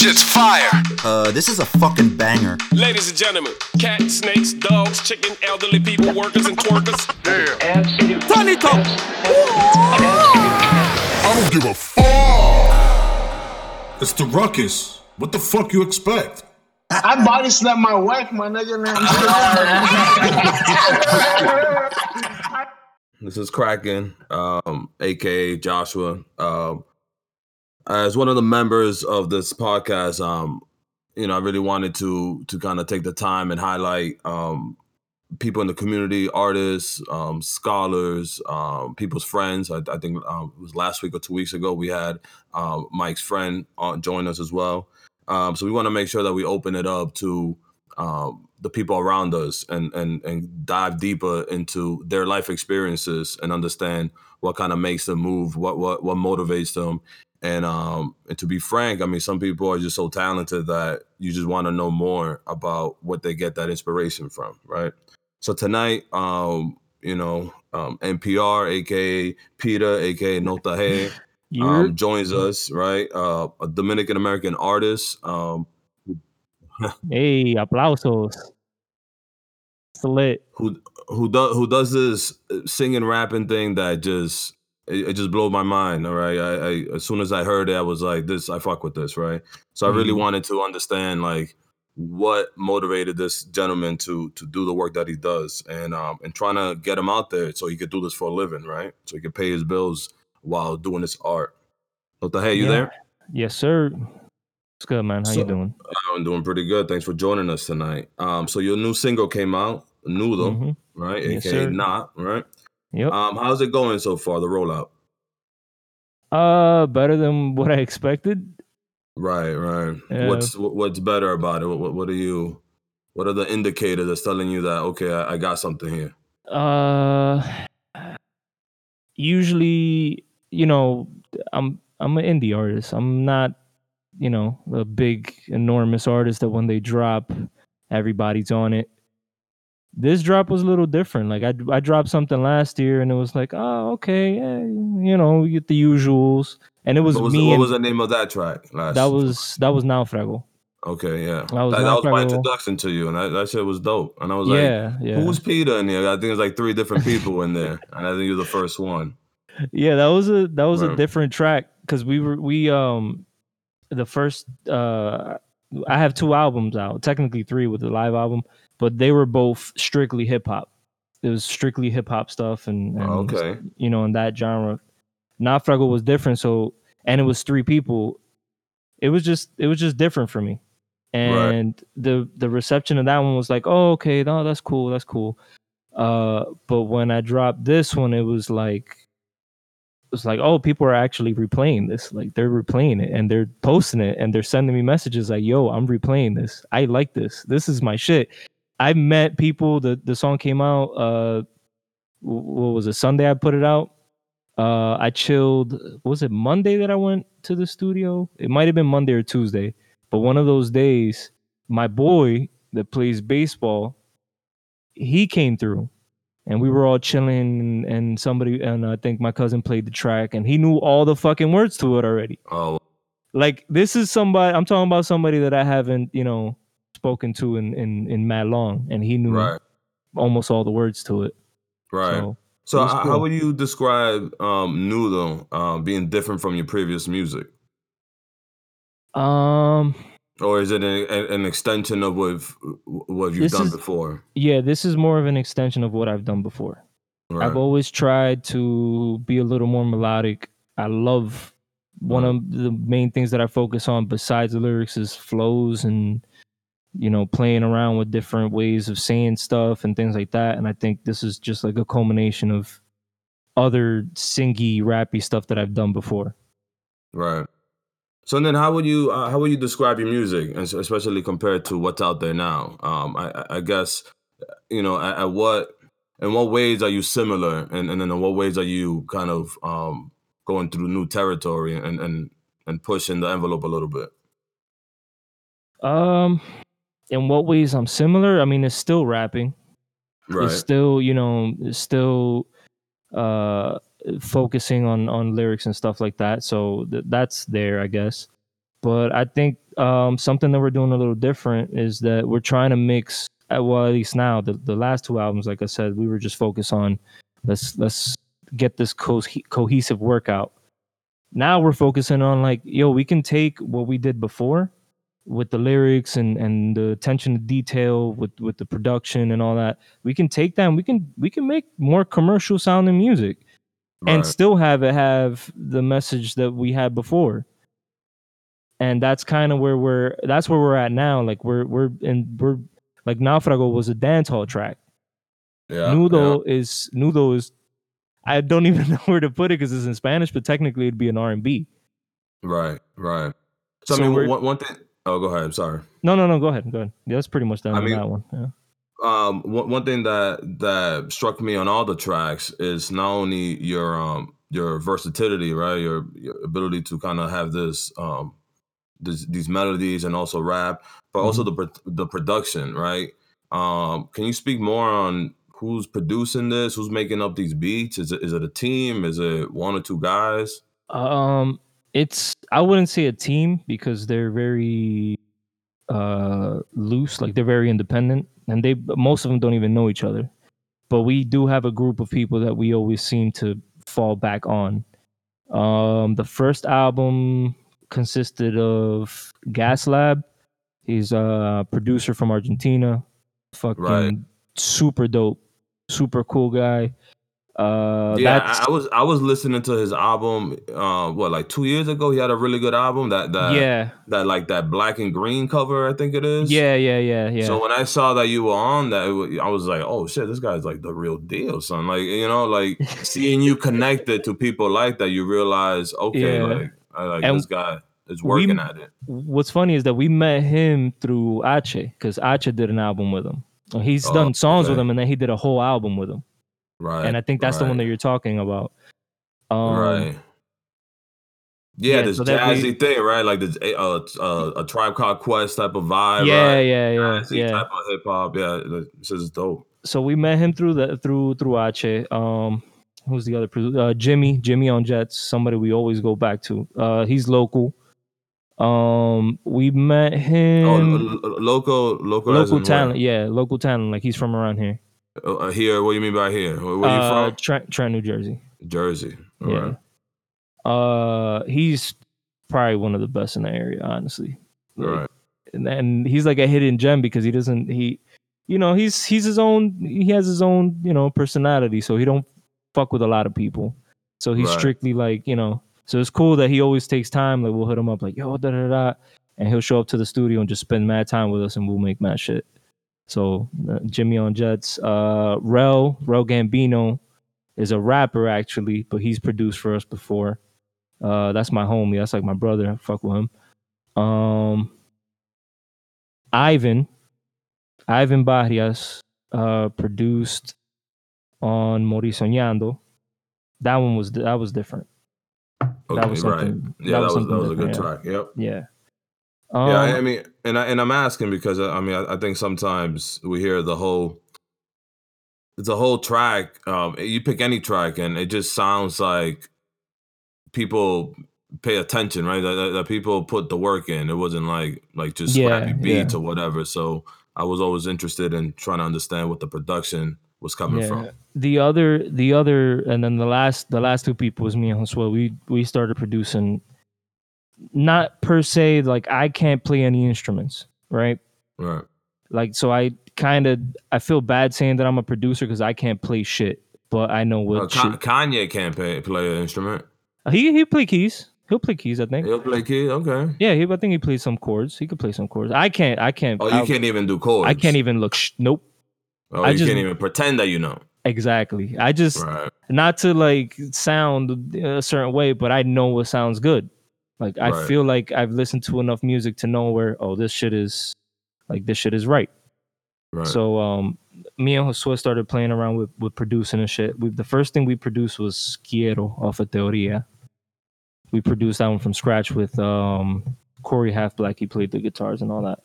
shit's fire. Uh, this is a fucking banger. Ladies and gentlemen, cats, snakes, dogs, chicken, elderly people, workers, and twerkers. Damn. Turn it up. I don't give a fuck. It's the ruckus. What the fuck you expect? I body slapped my wife, my nigga. Man. This is Kraken, um, aka Joshua. Um, as one of the members of this podcast, um, you know, I really wanted to to kind of take the time and highlight um, people in the community, artists, um, scholars, um, people's friends. I, I think um, it was last week or two weeks ago we had um, Mike's friend on, join us as well. Um, so we want to make sure that we open it up to um, the people around us and and and dive deeper into their life experiences and understand what kind of makes them move, what what what motivates them. And um and to be frank, I mean some people are just so talented that you just want to know more about what they get that inspiration from, right? So tonight, um, you know, um, NPR, aka Peter, aka Nota G, um, joins us, right? Uh, a Dominican American artist. Um, Hey, aplausos. It's lit. who who does who does this singing rapping thing that just it, it just blew my mind all right I, I as soon as i heard it i was like this i fuck with this right so i really Mhm. wanted to understand like what motivated this gentleman to to do the work that he does and um and trying to get him out there so he could do this for a living right so he could pay his bills while doing this art what the hey you Yeah. there Yes, sir. It's good, man. How So- you doing? i'm doing pretty good thanks for joining us tonight um so your new single came out Nudo Mhm. right Yes, aka sir. not right Yep. Um, how's it going so far? The rollout. Uh, better than what I expected. Right, right. Yeah. What's what's better about it? What, what what are you? What are the indicators that's telling you that okay, I, I got something here? Uh, usually, you know, I'm I'm an indie artist. I'm not, you know, a big enormous artist that when they drop, everybody's on it. This drop was a little different. Like I I dropped something last year and it was like, oh okay, yeah, you know, you get the usuals. And it was, What was, me what and was the name of that track? Last that was that was Naufrago. okay, yeah. that was that, that was my introduction to you, and that, that shit was dope. And I was like, yeah, yeah. who's Peter in there? I think it's like three different people in there, and I think you're the first one. yeah that was a that was a different track because we were we um the first uh i have two albums out technically three with the live album but they were both strictly hip-hop it was strictly hip-hop stuff and, and Okay. you know in that genre. Naufrago was different so and it was three people. It was just it was just different for me. And the the reception of that one was like oh okay no that's cool that's cool. Uh but when i dropped this one it was like was like oh people are actually replaying this. Like they're replaying it and they're posting it and they're sending me messages like yo i'm replaying this. I like this. This is my shit i met people the the song came out uh what was it sunday i put it out. Uh i chilled was it monday that i went to the studio? It might have been monday or tuesday but one of those days my boy that plays baseball he came through and we were all chilling and, and somebody and i think my cousin played the track and he knew all the fucking words to it already. Oh, like this is somebody i'm talking about somebody that i haven't you know spoken to in in in mad long. And he knew right, almost all the words to it. Right. so So, it was h- how would you describe um, Nudo um, being different from your previous music? um Or is it an, an extension of what what you've This done is- before? yeah this is more of an extension of what i've done before Right. I've always tried to be a little more melodic. I love one of the main things that I focus on besides the lyrics is flows and you know playing around with different ways of saying stuff and things like that. And I think this is just like a culmination of other singy, rappy stuff that I've done before. Right. So then, how would you uh, how would you describe your music, and especially compared to what's out there now? Um, I, I- guess you know at, at what in what ways are you similar, and and then in what ways are you kind of um, going through new territory and and and pushing the envelope a little bit? Um, in what ways I'm similar? I mean, it's still rapping. Right. It's still, you know, it's still uh focusing on on lyrics and stuff like that. So th- that's there, I guess. But I think um, something that we're doing a little different is that we're trying to mix. uh, Well, at least now, the, the last two albums, like I said, we were just focused on let's let's get this co- cohesive workout. Now we're focusing on like, yo, we can take what we did before with the lyrics and and the attention to detail with with the production and all that. We can take that and we can we can make more commercial sounding music and still have it have the message that we had before and that's kind of where we're that's where we're at now like we're we're in we're like naufrago was a dance hall track yeah, nudo is nudo is i don't even know where to put it because it's in spanish but technically it'd be an r&b right, right. So, So I mean, one, one thing. Oh, go ahead. I'm sorry. no no no go ahead go ahead yeah, that's pretty much done I mean- that one yeah. Um one, one thing that that struck me on all the tracks is not only your um your versatility right? Your, your ability to kind of have this um this, these melodies and also rap but also the the production right? Um can you speak more on who's producing this? Who's making up these beats? Is it is it a team? Is it one or two guys? Um, it's I wouldn't say a team because they're very uh loose, like they're very independent, and they most of them don't even know each other. But we do have a group of people that we always seem to fall back on. Um, the first album consisted of Gas Lab. He's a producer from Argentina. Fucking Right. super dope, super cool guy. Uh, yeah I, I was i was listening to his album uh what like two years ago he had a really good album that that yeah, that like that black and green cover i think it is yeah, yeah, yeah, yeah. So when I saw that you were on that, I was like, "Oh shit, this guy's like the real deal, son!" Like you know, like seeing you connected to people like that, you realize, okay, Yeah. like, I, like And this guy is we- working at it. what's funny is that we met him through Ache because Ache did an album with him. He's Oh, done songs with him, and then he did a whole album with him. Right. and I think that's the one that you're talking about. Um, right. Yeah, yeah, this so that we- jazzy thing, right? Like this, uh, uh, a tribe called Quest type of vibe. Yeah, right? yeah, yeah, Jazzy yeah. Type of hip hop. Yeah, this is dope. So we met him through the through through Ache. Um, who's the other producer? Uh, Jimmy, Jimmy on Jets, somebody we always go back to. Uh, he's local. Um, we met him. Oh, lo- lo- local, local, local talent, yeah, local talent. Like he's from around here. Where? Uh, here, what do you mean by here? Where, where you uh, from? Trent, Trent, New Jersey. Jersey. All Yeah. right. Uh, he's probably one of the best in the area, honestly. All Like, right. and, and he's like a hidden gem because he doesn't he you know he's he's his own he has his own you know personality so he don't fuck with a lot of people so he's Right. strictly like you know so it's cool that he always takes time like we'll hit him up like yo da da da and he'll show up to the studio and just spend mad time with us and we'll make mad shit so uh, jimmy on jets uh rel rel gambino is a rapper actually but he's produced for us before uh that's my homie that's like my brother I fuck with him um Ivan, Ivan Barrias, uh, produced on Mori Soñando. That one was that was different. Okay, was right. Yeah, that that was was that was, a good track. Yep. Yeah. Yeah, I- I Um, mean, and I and I'm asking because uh, I mean, I, I think sometimes we hear the whole, the whole track. Um, you pick any track, and it just sounds like people pay attention, right? That, that, that people put the work in. It wasn't like like just Yeah, scrappy beats yeah. or whatever. So I was always interested in trying to understand what the production was coming yeah. from. The other, the other, and then the last, the last two people was me and Josue. We we started producing, not per se like I can't play any instruments, right? Right. Like so, I kind of I feel bad saying that I'm a producer because I can't play shit, but I know what. Ka- Kanye can't play, play an instrument. He he play keys. He'll play keys. I think. He'll play keys. Okay. Yeah, he, I think he plays some chords. He could play some chords. I can't. I can't. Oh, you I, can't even do chords. I can't even look. Sh- nope. Oh, I you just- can't even pretend that you know. Exactly. I just Right. not to like sound a certain way, but I know what sounds good. Like I Right. feel like I've listened to enough music to know where oh this shit is like this shit is right. Right. So um me and Josue started playing around with, with producing and shit. We, the first thing we produced was Quiero off of Teoria. We produced that one from scratch with um Corey Half Black. He played the guitars and all that.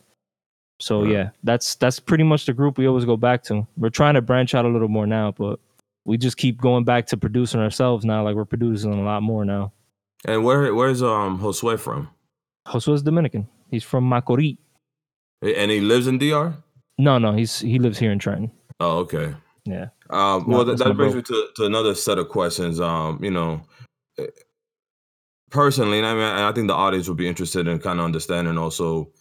So Right. yeah, that's that's pretty much the group we always go back to. We're trying to branch out a little more now, but we just keep going back to producing ourselves now. Like we're producing a lot more now. And where where's um Josue from? Josue's Dominican. He's from Macorís. And he lives in DR. No, no, he's he lives here in Trenton. Oh, okay. Yeah. Um, well, that, that brings bro. me to, to another set of questions. Um, you know, personally, and I mean, I think the audience would be interested in kind of understanding also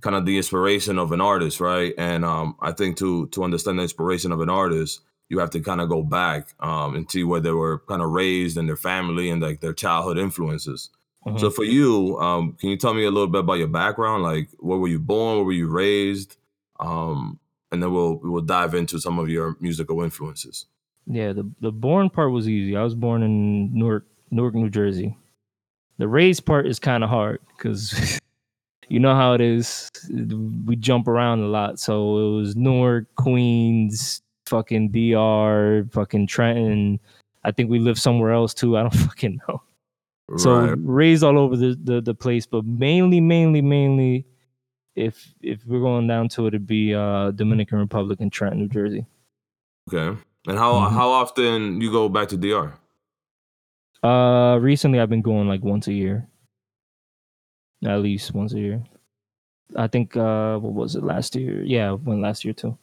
kind of the inspiration of an artist, right? And um, I think to to understand the inspiration of an artist, you have to kind of go back um, and see where they were kind of raised and their family and like their childhood influences. Mhm. So for you, um, can you tell me a little bit about your background? Like, where were you born? Where were you raised? Um, and then we'll we'll dive into some of your musical influences. Yeah, the the born part was easy. I was born in Newark, Newark, New Jersey. The raised part is kind of hard because you know how it is. We jump around a lot, so it was Newark, Queens, fucking DR, fucking Trenton. I think we lived somewhere else too. I don't fucking know. So raised all over the, the the place, but mainly, mainly, mainly, if if we're going down to it, it'd be uh Dominican Republic in Trenton, New Jersey. Okay. And how Mhm. how often you go back to DR? Uh, recently I've been going like once a year, at least once a year. I think uh, what was it last year? Yeah, went last year too.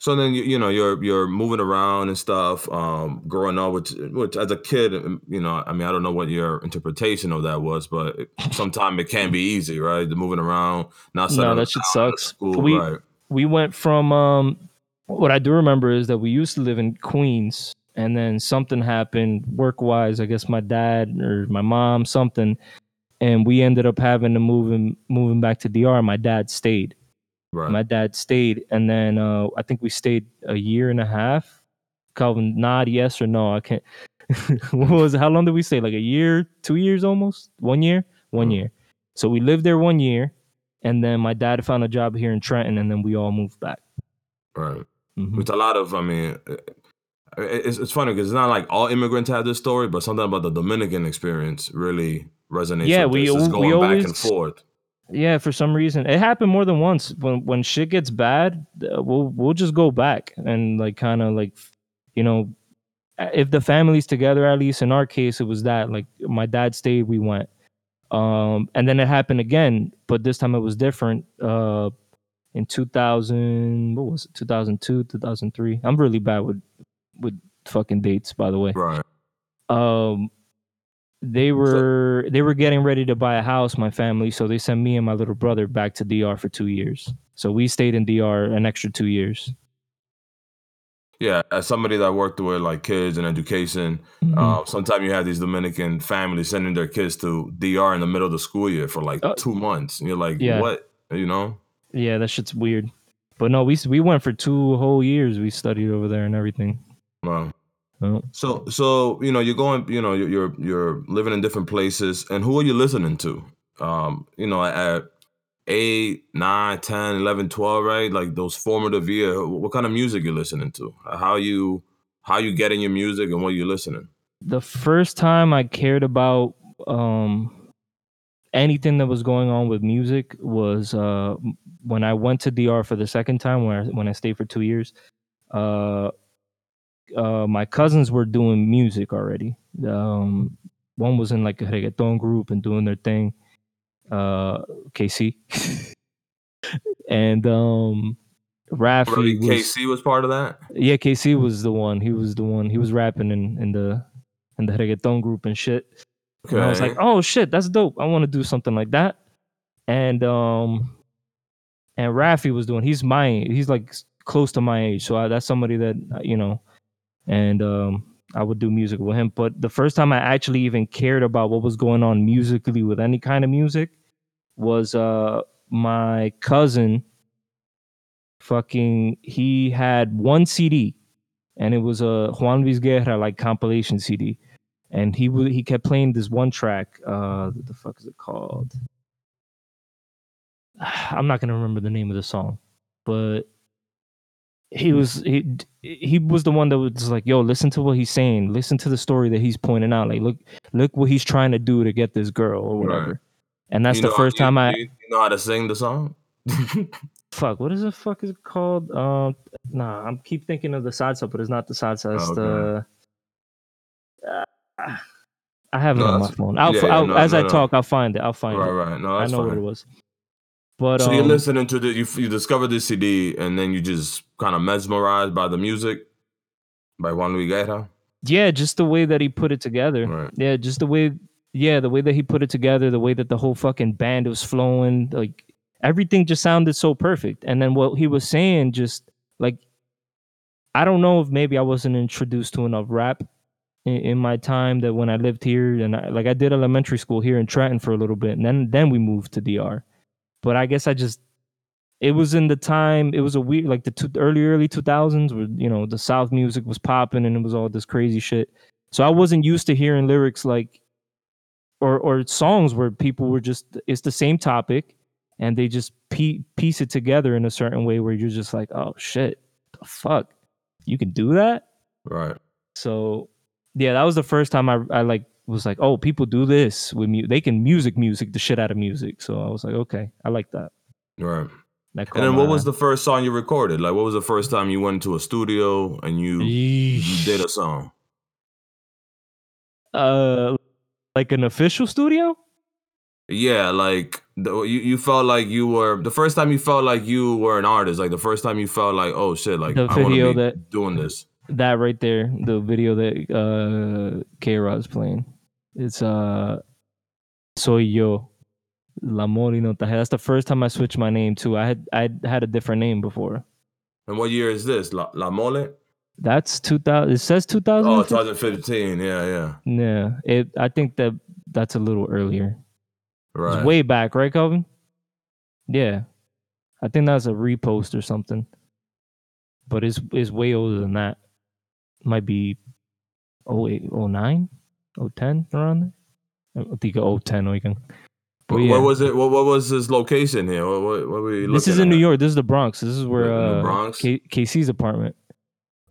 So then you you know you're you're moving around and stuff. Um, growing up, which which as a kid, um, you know, I mean, I don't know what your interpretation of that was, but sometimes it can be easy, right? The moving around, not No, that shit sucks. School, We- right? We went from um, what I do remember is that we used to live in Queens, and then something happened work wise. I guess my dad or my mom something, and we ended up having to move in, moving back to DR. My dad stayed. Right. My dad stayed, and then uh, I think we stayed a year and a half. Calvin, nod yes or no. I can't. what was it? How long did we stay? Like a year, two years, almost one year, one Mhm. year. So we lived there one year, and then my dad found a job here in Trenton, and then we all moved back. right. Mhm. Which a lot of, I mean, it's it's funny because it's not like all immigrants have this story, but something about the Dominican experience really resonates. Yeah, with we al- we going back and forth. Yeah, for some reason it happened more than once. When when shit gets bad, uh, we'll we'll just go back and like kind of like, you know, if the family's together, at least in our case, it was that like my dad stayed, we went, um, and then it happened again, but this time it was different. Uh, in 2000, what was it? 2002, 2003. I'm really bad with with fucking dates, by the way Right. um they were they were getting ready to buy a house my family so they sent me and my little brother back to dr for two years so we stayed in dr an extra two years Yeah, as somebody that worked with like kids and education, Mhm. uh, sometimes you have these Dominican families sending their kids to DR in the middle of the school year for like Uh, two months, and you're like, yeah. what? You know? yeah that shit's weird but no we we went for two whole years we studied over there and everything Wow. Oh. So, so you know, you're going, you know, you're you're, you're living in different places, and who are you listening to? Um, you know, at 8, 9, 10, 11, 12, right? Like those formative years. What kind of music you're listening to? How you how you getting your music and what you listening? the first time i cared about um anything that was going on with music was uh when i went to dr for the second time when i when i stayed for two years uh uh my cousins were doing music already um one was in like a reggaeton group and doing their thing uh kc and um Rafi Really, was, KC was part of that. yeah, KC was the one. He was the one. He was rapping in, in the in the reggaeton group and shit. And I was like, oh shit, that's dope. I want to do something like that. And um, and Rafi was doing. He's my. He's like close to my age, so I, that's somebody that you know. And um, I would do music with him. But the first time I actually even cared about what was going on musically with any kind of music was uh my cousin. Fucking, he had one CD, and it was a Juan Luis Guerra like compilation CD and he would he kept playing this one track. Uh, what the fuck is it called? I'm not gonna remember the name of the song, but he was he he was the one that was like, "Yo, listen to what he's saying. Listen to the story that he's pointing out. Like, look look what he's trying to do to get this girl or Right. whatever." And that's You the know- first you- time I you, know how to sing the song. fuck. What is the fuck is it called? Um, nah, I'm keep thinking of the salsa, but it's not the salsa. It's Oh, okay. the. Uh, I have it on my phone. I'll, yeah, yeah, I'll no, as no, I no. talk, I'll find it. I'll find Right, it. right. No, I know what it was. But So um, you listening to the you you discovered this CD and then you just kind of mesmerized by the music by Juan Luis Guerra. yeah, just the way that he put it together. Right. Yeah, just the way. Yeah, the way that he put it together, the way that the whole fucking band was flowing, like everything just sounded so perfect. And then what he was saying, just like I don't know if maybe I wasn't introduced to enough rap in, in my time that when I lived here and I, like I did elementary school here in Trenton for a little bit, and then then we moved to DR. But I guess I just it was in the time it was a weird like the two, early early 2000s where you know the south music was popping and it was all this crazy shit so i wasn't used to hearing lyrics like or or songs where people were just it's the same topic and they just pie- piece it together in a certain way where you're just like oh shit the fuck you can do that Right. so yeah that was the first time i i like was like oh people do this with mu- they can music music the shit out of music so i was like okay i like that Right. that And then what was the first song you recorded? Like what was the first time you went to a studio and you you did a song? uh like an official studio Yeah, like the, you, you felt like you were the first time you felt like you were an artist. Like the first time you felt like, oh shit, like The I video that- doing this. that right there the video that uh k rod's playing it's uh soy yo la mori no taje that's the first time i switched my name too i had i had a different name before And what year is this? La, La Mole? that's 2000 it says 2000 Oh, 2015. Yeah, yeah. yeah it i think that that's a little earlier Right. it's way back right calvin yeah i think that's a repost or something but it's it's way older than that might be 08 09 010 around there i think 010 oigan But What, yeah. what was it? What, what was this location here? What, what, what were you this is in new york this is the bronx this is where uh Bronx? K- kc's apartment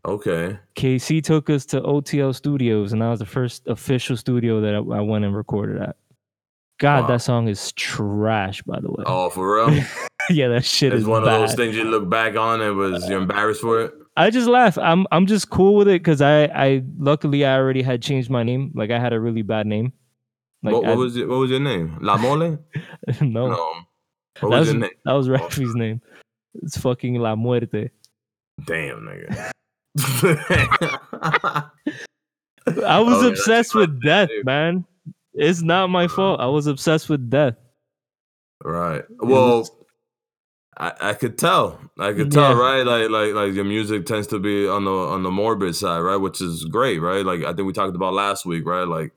Okay. kc took us to otl studios and that was the first official studio that i, I went and recorded at god Wow. that song is trash by the way Oh, for real? yeah that shit it's is one bad. of those things you look back on and was you're embarrassed for it. I just laugh. I'm I'm just cool with it because I I luckily I already had changed my name. Like I had a really bad name. Like what, I, was it? What was your name? La Mole? no, No. What that was was your name? that was Rafi's name. It's fucking La Muerte. Damn, nigga. I was Oh, obsessed with death, dude. man. It's not my uh-huh. fault. I was obsessed with death. right. Well, was- I, I could tell. I could tell, Yeah. right? Like like like your music tends to be on the on the morbid side, right? Which is great, right? Like I think we talked about last week, right? Like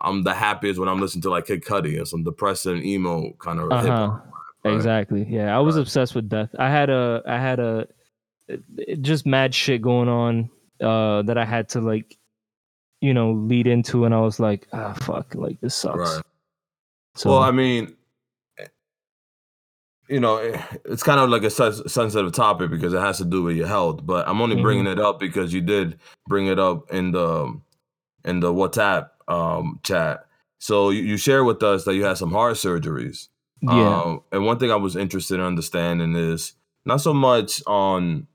I'm the happiest when I'm listening to like Kid Cudi and some depressing emo kind of Uh-huh. hop. right? Exactly. Yeah, I was Right. obsessed with death. I had a I had a just mad shit going on uh that I had to like you know lead into and I was like, ah fuck, like this sucks. Right. So well, I mean, you know, eh, it's kind of like a sen- sensitive topic because it has to do with your health. But I'm only bringing Mm-hmm. it up because you did bring it up in the in the WhatsApp um, chat. So you, you share with us that you had some heart surgeries. yeah. Um, and one thing I was interested in understanding is not so much on.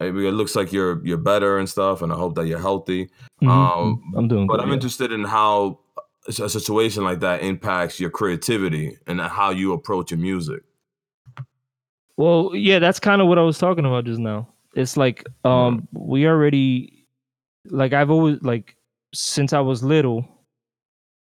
Maybe it looks like you're you're better and stuff, and I hope that you're healthy. Mhm. um, I'm doing But good. I'm yeah. interested in how a a situation like that impacts your creativity and how you approach your music. Well, yeah, that's kind of what I was talking about just now. It's like um we already like I've always like since I was little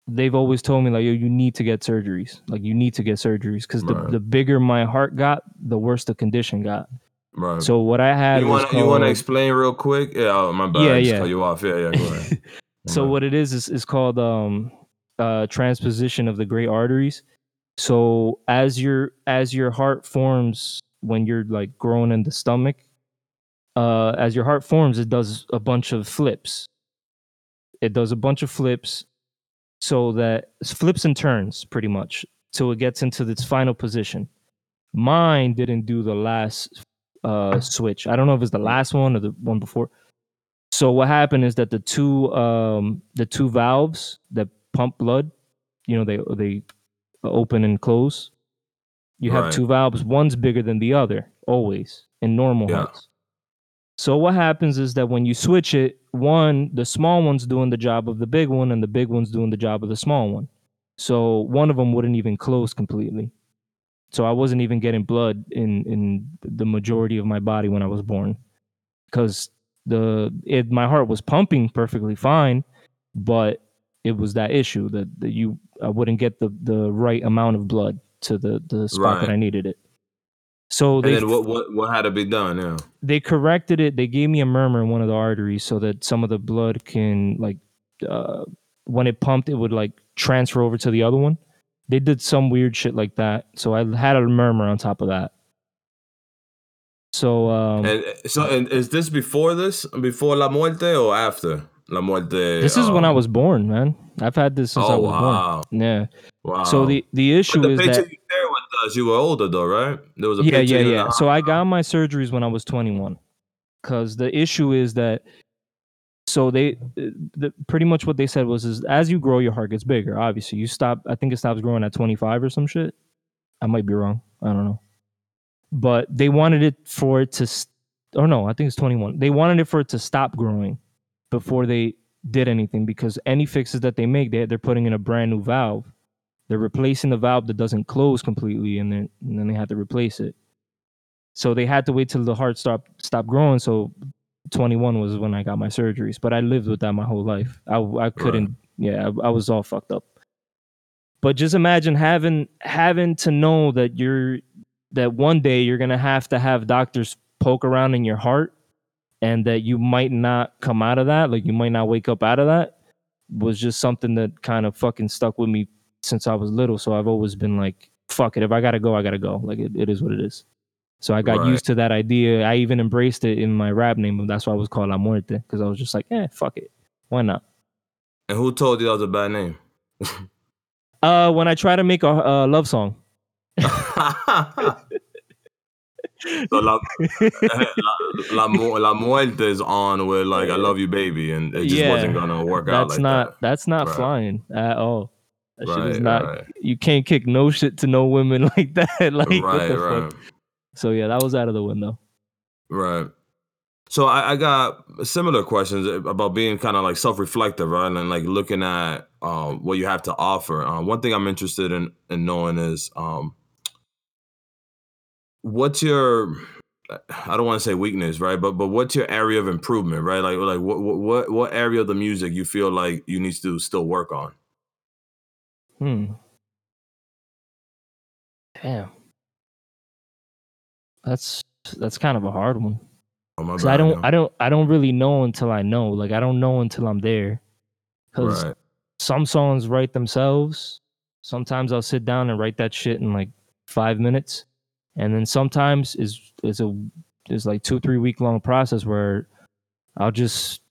they've always told me like yo you need to get surgeries. Like you need to get surgeries cuz the Right. the bigger my heart got, the worse the condition got. Right. So what I had you want you want to explain real quick? Yeah, oh, my bad. Yeah, yeah. cut you off. Yeah, yeah. Go ahead. so Right. what it is is is called um uh transposition of the great arteries so as your as your heart forms when you're like growing in the stomach uh as your heart forms it does a bunch of flips. It does a bunch of flips so that flips and turns pretty much so it gets into its final position. Mine didn't do the last uh switch. I don't know if it's the last one or the one before. So what happened is that the two um the two valves that pump blood, you know, they they open and close. You have Right. two valves. One's bigger than the other, always in normal Yeah. hearts. So what happens is that when you switch it, one, the small one's doing the job of the big one, and the big one's doing the job of the small one. So one of them wouldn't even close completely. So I wasn't even getting blood in in the majority of my body when I was born, because the it my heart was pumping perfectly fine, but it was that issue that, that you I wouldn't get the the right amount of blood to the the spot that I needed it. So they then what what what had to be done? Yeah. they corrected it. They gave me a murmur in one of the arteries so that some of the blood can like uh, when it pumped, it would like transfer over to the other one. They did some weird shit like that. So I had a murmur on top of that. So um, And so, and is this before this, before La Muerte, or after La Muerte? this is when I um, was born, man. I've had this since I Oh was wow, born. Yeah. wow. So the the issue the is that you with us, you were older though, right? There was a yeah, picture. yeah, yeah. So I got my surgeries when I was 21. Cuz the issue is that so they the, pretty much what they said was is as you grow your heart gets bigger. Obviously, you stop I think it stops growing at 25 or some shit. I might be wrong. I don't know. But they wanted it for it to st- or no, I think it's 21. They wanted it for it to stop growing before they did anything because any fixes that they make, they, they're putting in a brand new valve. They're replacing the valve that doesn't close completely, and then and then they had to replace it. So they had to wait till the heart stopped stopped growing. So 21 was when I got my surgeries, but I lived with that my whole life. I I couldn't. Yeah, I, I was all fucked up. But just imagine having having to know that you're that one day you're gonna have to have doctors poke around in your heart, and that you might not come out of that. Like you might not wake up out of that. Was just something that kind of fucking stuck with me since I was little. So I've always been like, fuck it. If I gotta go, I gotta go. Like it, it is what it is. So I got Right. used to that idea. I even embraced it in my rap name. That's why I was called La Muerte. Because I was just like, eh, fuck it. Why not? And who told you that was a bad name? Uh when I try to make a, a love song. so la, la, la, la Muerte is on with like I love you, baby, and it just Yeah. wasn't gonna work out That's like not that. that's not Right. flying at all. That shit is not right. you can't kick no shit to no women like that. like what the right. fuck? So yeah, that was out of the window. Right. So I, I got similar questions about being kind of like self-reflective, right, and like looking at um, what you have to offer. Um, one thing I'm interested in in knowing is um, what's your I don't want to say weakness, right, but but what's your area of improvement, right? Like like what what what area of the music you feel like you need to still work on? Hmm. Damn. That's that's kind of a hard one. Oh, my 'Cause I don't. I don't I don't really know until I know. Like I don't know until I'm there. Cuz right, some songs write themselves. Sometimes I'll sit down and write that shit in like 5 minutes. And then sometimes is is a is like 2 3 week long process where I'll just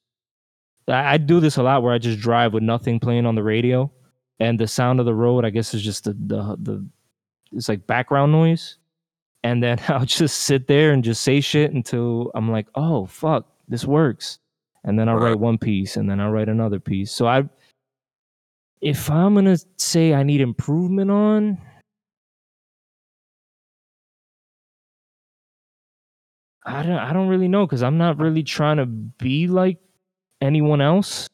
I, I do this a lot where I just drive with nothing playing on the radio and the sound of the road I guess is just the the the it's like background noise and then I'll just sit there and just say shit until I'm like, oh fuck, this works. And then I'll write one piece and then I'll write another piece. So I if I'm gonna say I need improvement on I don't I don't really know because I'm not really trying to be like anyone else.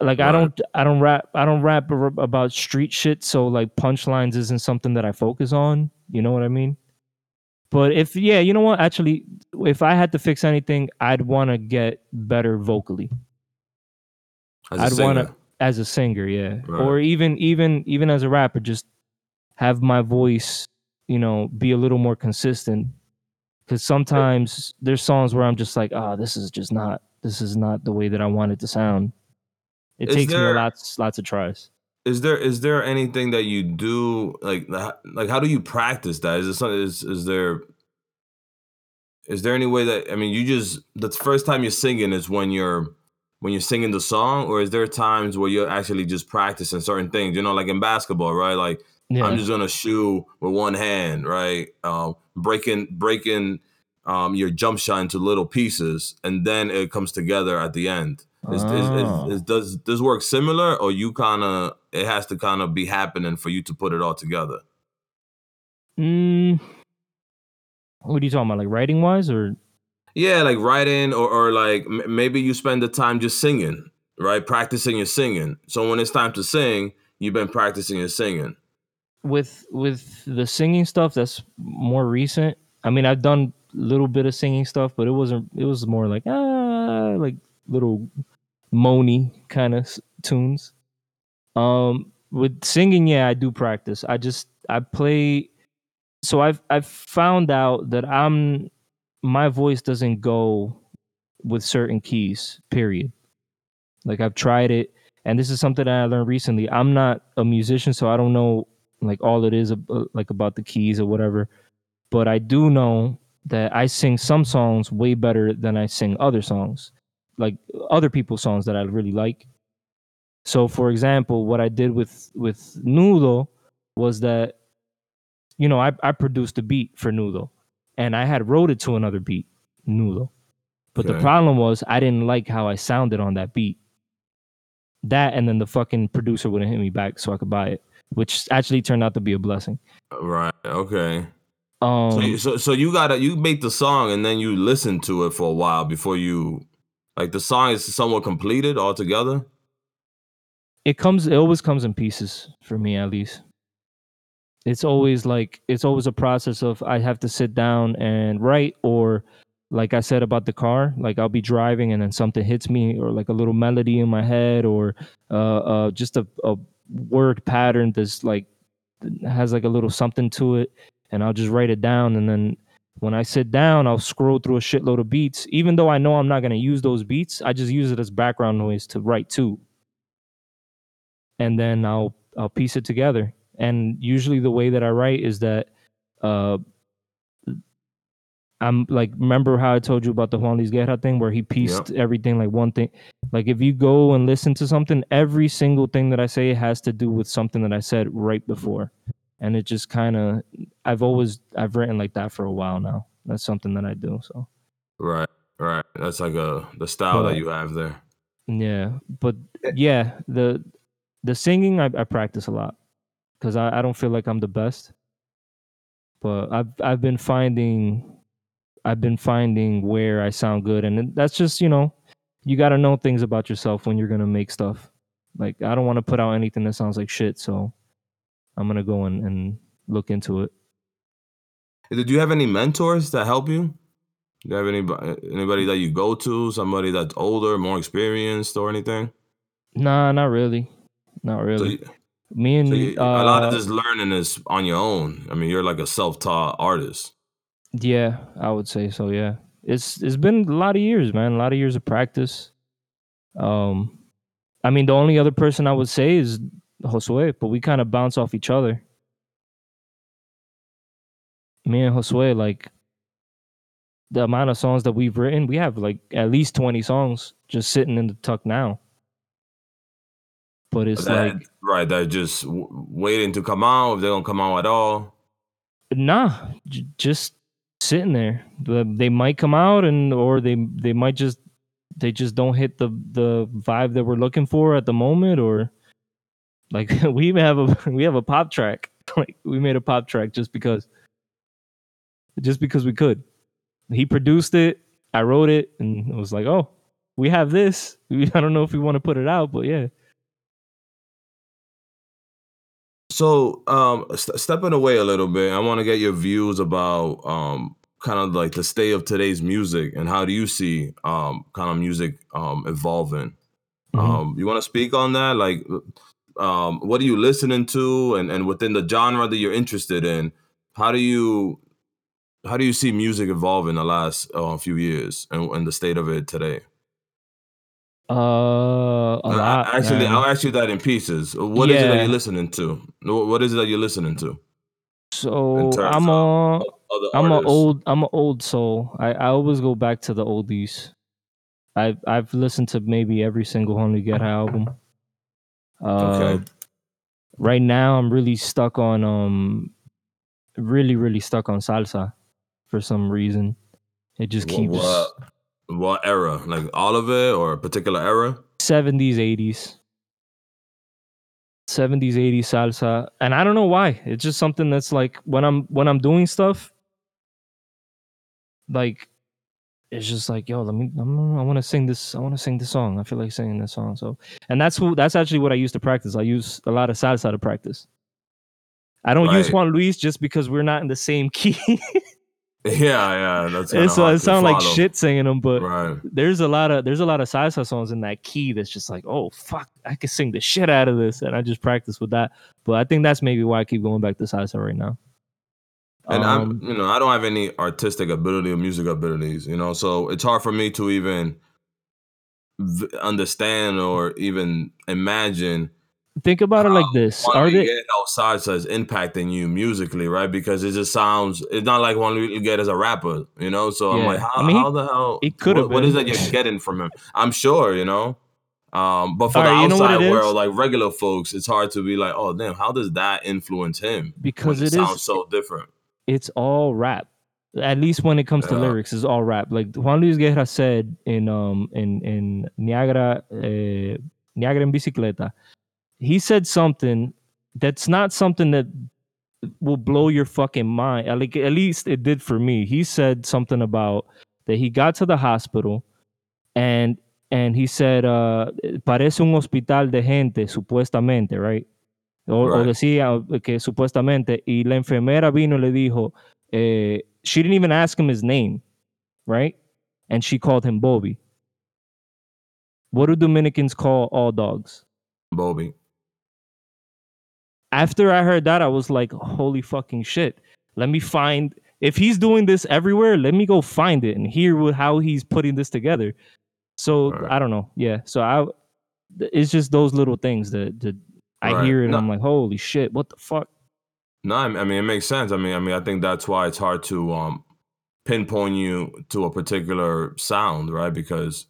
Like I don't I don't rap I don't rap about street shit so like punchlines isn't something that I focus on, you know what I mean? But if yeah, you know what? Actually, if I had to fix anything, I'd want to get better vocally. I'd want to as a singer, yeah, Right. or even even even as a rapper, just have my voice, you know, be a little more consistent. Because sometimes there's songs where I'm just like, ah, this is just not this is not the way that I want it to sound. It Is takes me there- a lots lots of tries. is there is there anything that you do like like how do you practice that is it something is is there is there any way that i mean you just the first time you're singing is when you're when you're singing the song or is there times where you're actually just practicing certain things you know like in basketball right like Yeah, i'm just gonna shoe with one hand right um breaking breaking um your jump shot into little pieces and then it comes together at the end is, is, Oh. is, is, does this work similar, or you kind of it has to kind of be happening for you to put it all together? Mm, what are you talking about? Like writing wise, or Yeah, like writing, or or like m- maybe you spend the time just singing, right? Practicing your singing. So when it's time to sing, you've been practicing your singing. With with the singing stuff that's more recent i mean i've done a little bit of singing stuff but it wasn't it was more like ah like little moany kind of tunes. Um with singing yeah i do practice. I just i play so i've i've found out that i'm my voice doesn't go with certain keys period. Like i've tried it and this is something that i learned recently. I'm not a musician so i don't know like all it is uh, like about the keys or whatever. But i do know that i sing some songs way better than i sing other songs like other people's songs that i really like. So for example what i did with with nudo was that you know i, I produced a beat for nudo and i had wrote it to another beat nudo. But the problem was i didn't like how i sounded on that beat. That and then the fucking producer wouldn't hit me back so i could buy it which actually turned out to be a blessing. Right. Okay. Um, So, you, so so you gotta you make the song and then you listen to it for a while before you like the song is somewhat completed altogether. it comes, it always comes in pieces for me, at least. It's always like it's always a process of I have to sit down and write, or like I said about the car, like I'll be driving and then something hits me, or like a little melody in my head, or uh, uh just a, a word pattern that's like has like a little something to it and I'll just write it down and then when I sit down I'll scroll through a shitload of beats. Even though I know I'm not going to use those beats I just use it as background noise to write to. And then I'll I'll piece it together. And usually the way that I write is that uh I'm like remember how I told you about the Juan Luis Guerra thing where he pieced everything like one thing like if you go and listen to something every single thing that I say has to do with something that I said right before and it just kind of I've always I've written like that for a while now that's something that I do so Right. Right. That's like a the style But- that you have there. yeah but yeah the the singing I, I practice a lot because I, I don't feel like I'm the best but I've I've been finding I've been finding where I sound good and that's just you know you got to know things about yourself when you're gonna make stuff like I don't want to put out anything that sounds like shit so I'm gonna go and, and look into it Did you have any mentors that help you? Do you have anybody anybody that you go to? Somebody that's older, more experienced, or anything? nah not really not So, really you, me and so you, a lot of uh, this learning is on your own. I mean, you're like a self-taught artist. Yeah, I would say so. Yeah, it's it's been a lot of years, man. A lot of years of practice. Um, I mean, the only other person I would say is Josue, but we kind of bounce off each other. Me and Josue, like the amount of songs that we've written, we have like at least twenty songs just sitting in the tuck now. But it's That- like right, they're just w- waiting to come out. If they don't come out at all, Nah, j- just sitting there. They might come out and or they they might just they just don't hit the the vibe that we're looking for at the moment or like we even have a we have a pop track. Like we made a pop track just because just because we could. He produced it, I wrote it and it was like, "Oh, we have this. I don't know if we want to put it out, but yeah." So, um, st- stepping away a little bit, I want to get your views about um, kind of like the state of today's music and how do you see um, kind of music um, evolving? Mhm. Um, you want to speak on that? Like, um, what are you listening to, and and within the genre that you're interested in, how do you how do you see music evolve in the last uh, few years and, and the state of it today? Uh, a lot. Actually, man. I'll ask you that in pieces. What is it that you're listening to? What is it that you're listening to? so I'm a I'm an old I'm an old soul. I, I always go back to the oldies. I've I've listened to maybe every single Honey Get album. Uh, Okay. Right now, I'm really stuck on um, really really stuck on salsa, for some reason. It just keeps What, what era? Like all of it or a particular era? 70s 80s 70s 80s salsa and i don't know why it's just something that's like when i'm when i'm doing stuff like it's just like, yo, let me. I'm, I want to sing this. I want to sing this song. I feel like singing this song. So, and that's who. That's actually what I used to practice. I use a lot of salsa to practice. I don't use Juan Luis just because we're not in the same key. Yeah, yeah. That's and so it to sound like shit singing them, but Right. there's a lot of there's a lot of salsa songs in that key that's just like, oh fuck, I could sing the shit out of this, and I just practice with that. But I think that's maybe why I keep going back to salsa right now. And Um, I'm, you know, I don't have any artistic ability or music abilities, you know, so it's hard for me to even v- understand or even imagine think about it like this: Are they? Miguel salsa is impacting you musically, right? Because it just sounds, it's not like Juan Miguel as a rapper, you know. So I'm like, how, I mean, how the hell? he could have what, what is that you're getting from him? I'm sure, you know. Um, but for All the right, you know outside world, like regular folks, it's hard to be like, oh damn, how does that influence him? Because when it sounds is- so different. it's all rap. At least when it comes to lyrics, it's all rap. Like Juan Luis Guerra said in um in in Niagara uh, Niagara en bicicleta, he said something that's not something that will blow your fucking mind. Like at least it did for me. He said something about that he got to the hospital and and he said uh parece un hospital de gente supuestamente, right? O, o decía que supuestamente y la enfermera vino y le dijo eh, she didn't even ask him his name, right? And she called him Bobby. What do Dominicans call all dogs? Bobby. After I heard that, I was like, holy fucking shit. Let me find if he's doing this everywhere, let me go find it and hear how he's putting this together. So Right. I don't know. Yeah. So I it's just those little things that, that I Right. hear it and No. I'm like, holy shit, what the fuck? No, I I mean it makes sense. I mean, I mean, I think that's why it's hard to um pinpoint you to a particular sound, right? Because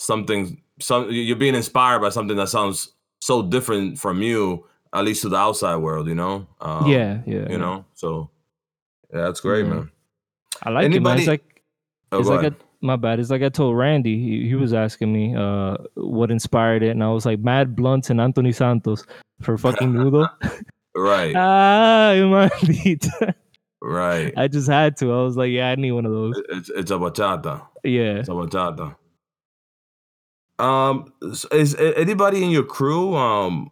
something, some you're being inspired by something that sounds so different from you, at least to the outside world, you know. Um, yeah, yeah. you know. So yeah, that's great, Yeah. man. I like it, man. It's Anybody- like Oh, it's like. I, my bad. It's like I told Randy. He, he was asking me uh what inspired it, and I was like Mad Blunts and Anthony Santos for fucking Nudo. right, ah, maldita. right. I just had to. I was like, yeah, I need one of those. It's it's a bachata. Yeah. It's a bachata. Um, s- is anybody in your crew um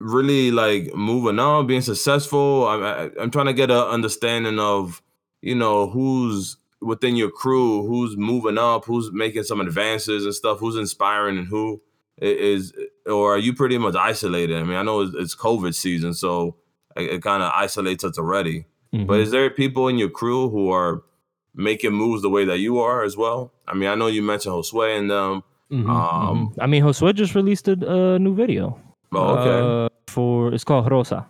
really like moving on, being successful? I, I, I'm trying to get an understanding of you know who's within your crew, who's moving up, who's making some advances and stuff, who's inspiring and who is or are you pretty much isolated? I mean, I know it's, it's COVID season, so it, it kind of isolates us already. But Mhm. is there people in your crew who are making moves the way that you are as well? I mean, I know you mentioned Josue and them. Mhm, um, mhm. I mean, Josue just released a uh, new video. Oh, okay. Uh, for it's called Rosa.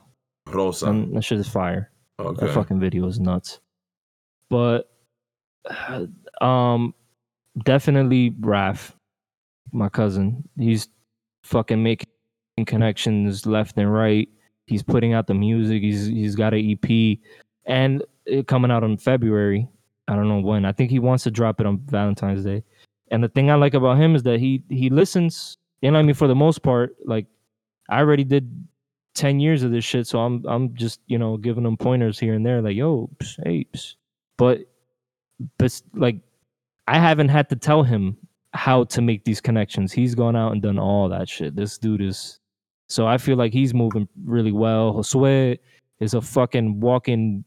Rosa. And that shit is fire. okay. That fucking video is nuts. But um definitely Raf, my cousin. He's fucking making connections left and right. He's putting out the music. He's he's got an EP and it coming out in February. I don't know when. I think he wants to drop it on Valentine's Day. And the thing I like about him is that he he listens. You know, what I mean, for the most part, like I already did 10 years of this shit so i'm i'm just you know giving them pointers here and there like yo hey psst. but but like i haven't had to tell him how to make these connections he's gone out and done all that shit this dude is so i feel like he's moving really well josue is a fucking walking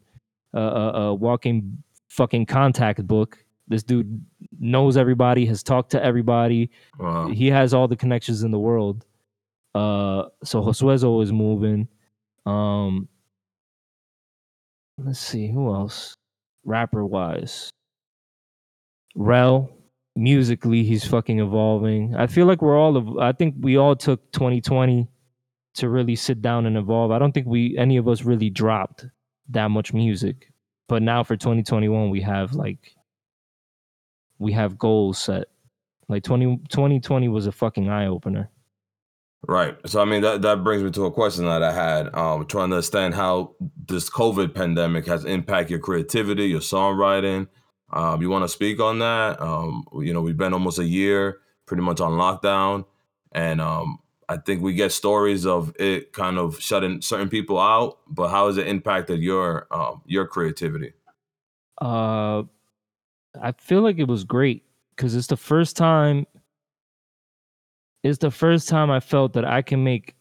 uh, uh, uh walking fucking contact book this dude knows everybody has talked to everybody Wow. he has all the connections in the world. Uh, so Josue's always moving. Um, let's see who else, rapper wise. Rel, musically, he's fucking evolving. I feel like we're all. Of, I think we all took 2020 to really sit down and evolve. I don't think we any of us really dropped that much music, but now for 2021 we have like we have goals set. Like 20, 2020 was a fucking eye opener. Right. So I mean that that brings me to a question that I had. Um, trying to understand how this COVID pandemic has impacted your creativity, your songwriting. Um, you want to speak on that? Um, you know, we've been almost a year, pretty much on lockdown, and um, I think we get stories of it kind of shutting certain people out. But how has it impacted your um, your creativity? Uh, I feel like it was great because it's the first time. It's the first time I felt that I can make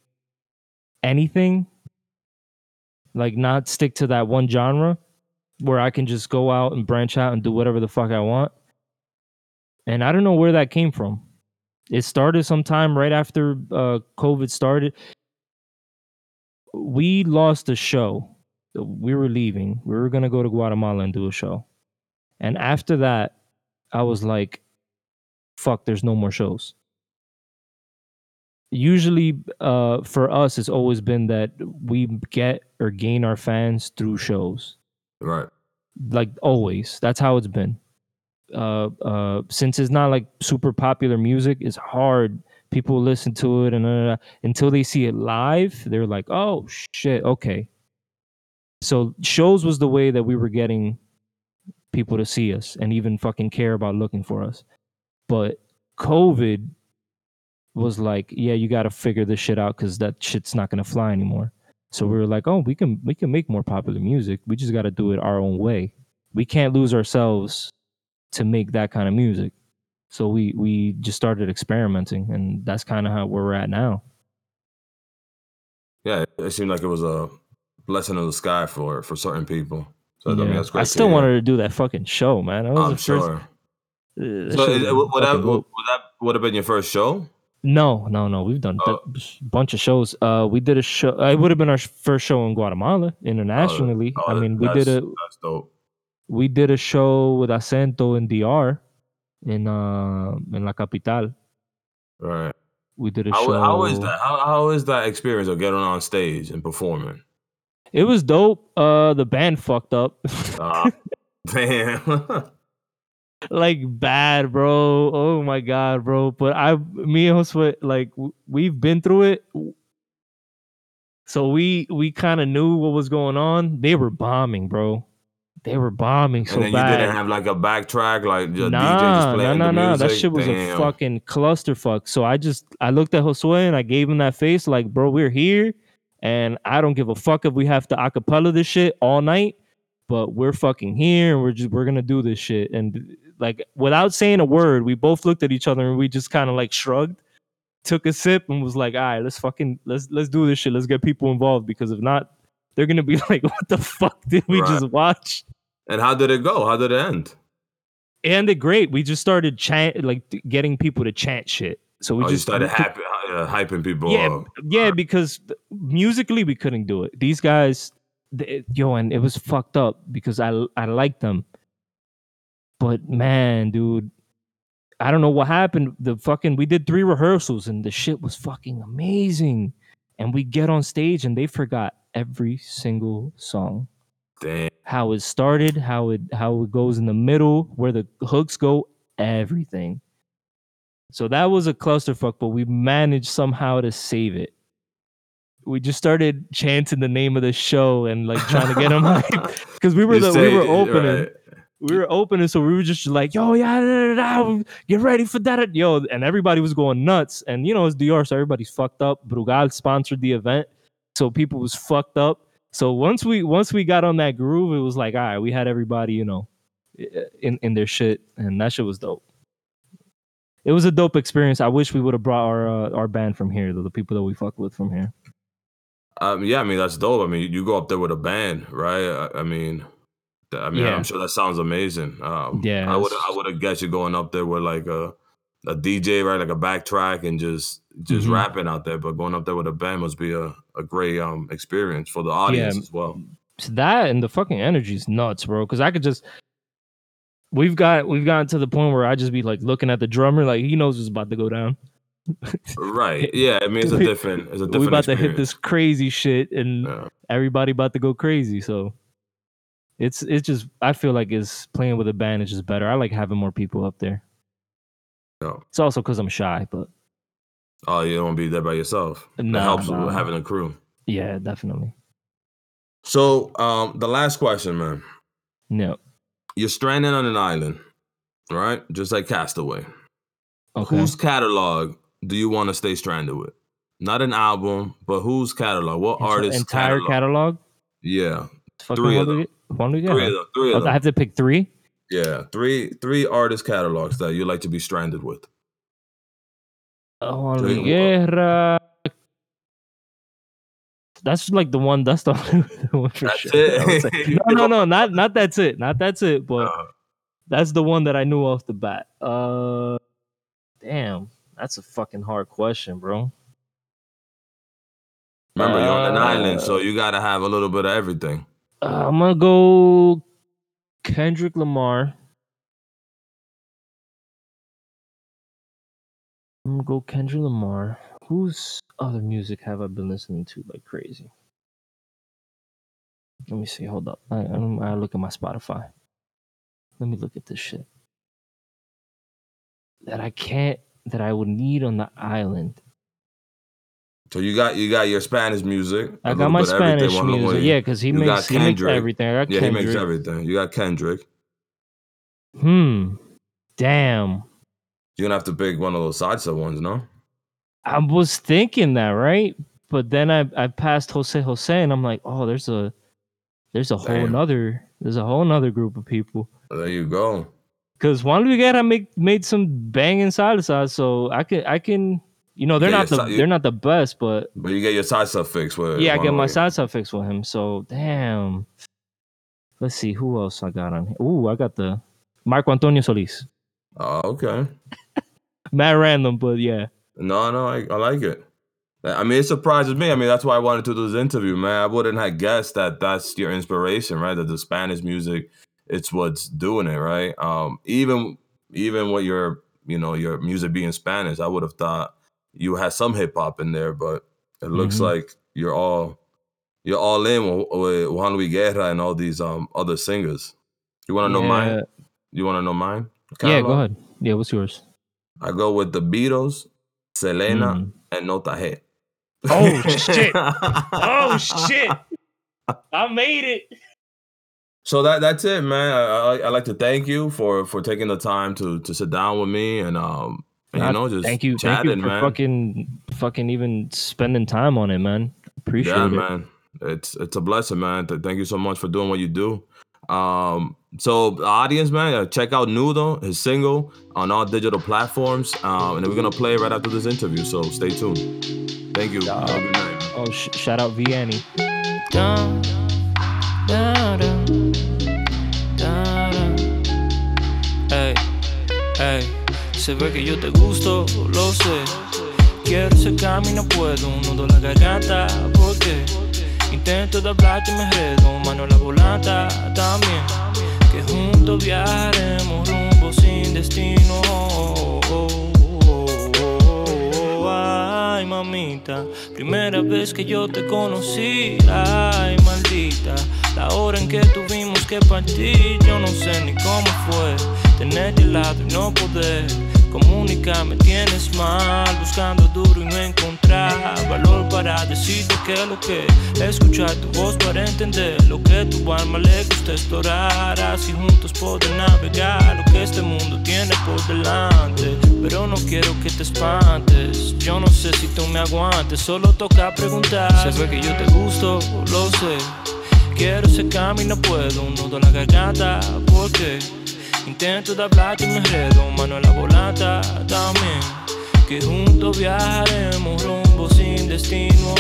anything, like not stick to that one genre, where I can just go out and branch out and do whatever the fuck I want. And I don't know where that came from. It started sometime right after uh, COVID started. We lost a show. We were leaving. We were gonna go to Guatemala and do a show. And after that, I was like, fuck, there's no more shows. Usually, uh, for us, it's always been that we get or gain our fans through shows. Right. Like always. That's how it's been. Uh, uh, since it's not like super popular music, it's hard. People listen to it and uh, until they see it live, they're like, oh shit, okay. So shows was the way that we were getting people to see us and even fucking care about looking for us. But COVID was like, yeah, you got to figure this shit out because that shit's not gonna fly anymore. So we were like, oh, we can we can make more popular music. We just got to do it our own way. We can't lose ourselves to make that kind of music. So we we just started experimenting, and that's kind of how where we're at now. Yeah, it seemed like it was a blessing in the sky for for certain people. So I mean. I still hear. wanted to do that fucking show, man. That was I'm the first- sure. uh, So it, would, that, fucking would, that would have been your first show? No, no, no. We've done Oh. a bunch of shows. Uh, we did a show. It would have been our first show in Guatemala internationally. Oh, I mean, we did a That's dope. we did a show with Acento in DR in uh in La Capital. Right. We did a How, show. how is that? How, how is that experience of getting on stage and performing? It was dope. Uh, the band fucked up. Ah, damn. like bad, bro. Oh my god, bro. But I, me and Josue, like we've been through it, so we we kind of knew what was going on. They were bombing, bro. They were bombing so and then bad. you didn't have like a backtrack, like the DJ just Nah, playing nah, nah, nah. That shit was Damn. a fucking clusterfuck. So I just I looked at Josue and I gave him that face, like, bro, we're here, and I don't give a fuck if we have to acapella this shit all night, but we're fucking here and we're just we're gonna do this shit. And like without saying a word, we both looked at each other and we just kind of like shrugged, took a sip, and was like, all right, let's fucking let's let's do this shit. Let's get people involved because if not, they're gonna be like, what the fuck did we Right. just watch? And how did it go? How did it end? it ended great. We just started chant, like getting people to chant shit. So we oh, just started happy, uh, hyping people Yeah, up. yeah, because musically we couldn't do it. These guys, th- yo, and it was fucked up because I I liked them, but man, dude, I don't know what happened. The fucking we did three rehearsals and the shit was fucking amazing, and we get on stage and they forgot every single song Damn. how it started, how it how it goes in the middle, where the hooks go, everything. So that was a clusterfuck, but we managed somehow to save it. We just started chanting the name of the show and like trying to get them hyped because we were You the say- we were opening. right. We were opening, so we were just like, "Yo, yeah, da, da, da, get ready for that!" Yo, and everybody was going nuts. And you know, it's DR, so everybody's fucked up. Brugal sponsored the event, so people was fucked up. So once we once we got on that groove, it was like, all right, we had everybody, you know, in in their shit, and that shit was dope. It was a dope experience. I wish we would have brought our uh, our band from here, the people that we fuck with from here. Um, yeah, I mean that's dope. I mean, you go up there with a band, right? I, I mean, I mean, Yeah. I'm sure that sounds amazing. Um, Yeah, I would, I would have guessed you going up there with like a, a DJ, right, like a backtrack and just, just Mhm. rapping out there. But going up there with a band must be a, a great um experience for the audience as well. So that and the fucking energy is nuts, bro. Because I could just we've got we've gotten to the point where I just be like looking at the drummer, like he knows what's about to go down. Right? Yeah, I mean it's a different, it's a different. we about to hit this crazy shit, and Yeah. everybody about to go crazy. So it's it's just I feel like it's playing with a band is just better. I like having more people up there. Yeah. It's also because I'm shy, but Oh, you don't want to be there by yourself. That Nah, helps nah. with having a crew. yeah, definitely. So, um, the last question, man. No. You're stranded on an island, right? Just like Castaway. Okay. Whose catalog do you want to stay stranded with? Not an album, but whose catalog? What artist entire catalog? catalog? Yeah, Three of Juan Luis- Juan Luis three of them. Three of Oh, them. I have to pick three. Yeah, three three artist catalogs that you like to be stranded with. Luis Guerra. That's like the one. That's the one for That's sure. it? I would say. No, no, no, not not that's it. Not that's it. But Uh, that's the one that I knew off the bat. Uh, damn, that's a fucking hard question, bro. remember, you're on an Uh, island, so you gotta have a little bit of everything. Uh, I'm gonna go Kendrick Lamar. I'm gonna go Kendrick Lamar. Whose other music have I been listening to like crazy? Let me see. Hold up. I, I, I look at my Spotify. Let me look at this shit that I can't. That I would need on the island. So you got you got your Spanish music. I got my bit of everything Spanish music. Yeah, because he You makes he makes everything. I got Yeah, Kendrick. he makes everything. You got Kendrick. Hmm. Damn. You're gonna have to pick one of those salsa ones, no? I was thinking that, right? But then I I passed Jose Jose and I'm like, oh, there's a there's a whole another there's a whole another group of people. There you go. Cause Juan Luis Guerra make made some banging salsa, so I can I can you know they're not the you- they're not the best, but But you get your salsa fix with yeah, I get my way. salsa fix with him. So damn. Let's see who else I got on here. Ooh, I got the Marco Antonio Solis. Oh, okay. Mad random, but yeah. No, no, I, I like it. I mean, it surprises me. I mean, that's why I wanted to do this interview, man. I wouldn't have guessed that that's your inspiration, right? That the Spanish music, it's what's doing it, right? Um, even even with your, you know, your music being Spanish, I would have thought you had some hip hop in there, but it looks Mhm. like you're all you're all in with, with Juan Luis Guerra and all these um other singers. You want to know mine? You want to know mine? Yeah, go ahead. Yeah, what's yours? I go with the Beatles, Selena, Mm. and Nota G. Oh shit. Oh shit. I made it. So that that's it, man. I, I I like to thank you for for taking the time to to sit down with me and um and, you Uh, know just thank you, chatting, thank you for man. fucking fucking even spending time on it, man. Appreciate yeah, it. man. It's it's a blessing, man. Thank you so much for doing what you do. Um, so audience, man, uh, check out Nudo, his single on all digital platforms. Um, and we're gonna play right after this interview. So stay tuned. Thank you. Have a good night. Oh, sh- shout out Vianney. Dun, dun, dun, dun, dun. Ey, ey, se ve que yo te gusto, lo sé. Quiero acercarme y no puedo, un nudo la garganta, porque intento de hablarte y me enredo, mano la volanta también. Que juntos viajaremos rumbo sin destino. Ay, mamita, primera vez que yo te conocí. Ay, maldita, la hora en que tuvimos que partir. Yo no sé ni cómo fue tenerte al lado y no poder comunicar. Me tienes mal, buscando duro y no encontrar valor para decirte que lo que escuchar tu voz para entender lo que tu alma le gusta explorar. Así juntos poder navegar lo que este mundo tiene por delante. Pero no quiero que te espantes. Yo no sé si tú me aguantes, solo toca preguntar. Ve que yo te gusto, lo sé. Quiero secarme y no puedo, un nudo en la garganta, porque intento de hablarte y me enredo, mano en la volanta también. Que juntos viajaremos rumbo sin destino.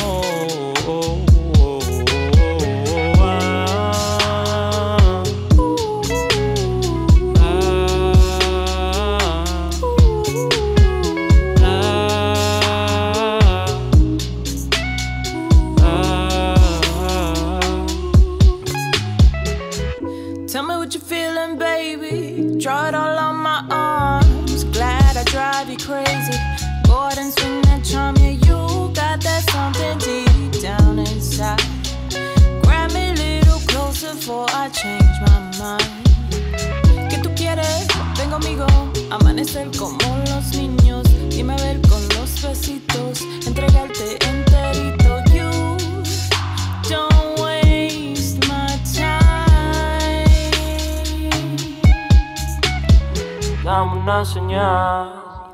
Una señal,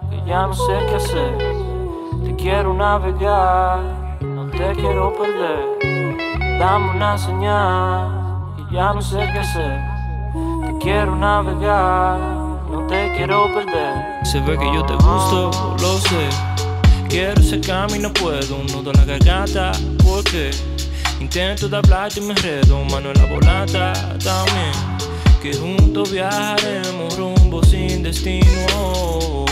que ya no sé qué hacer. Te quiero navegar, no te quiero perder. Dame una señal, que ya no sé qué hacer. Te quiero navegar, no te quiero perder. Se ve que yo te gusto, lo sé. Quiero acercarme y no puedo, un nudo en la garganta, porque intento de hablarte y me enredo, mano en la volata también que juntos viajaremos rumbo sin destino.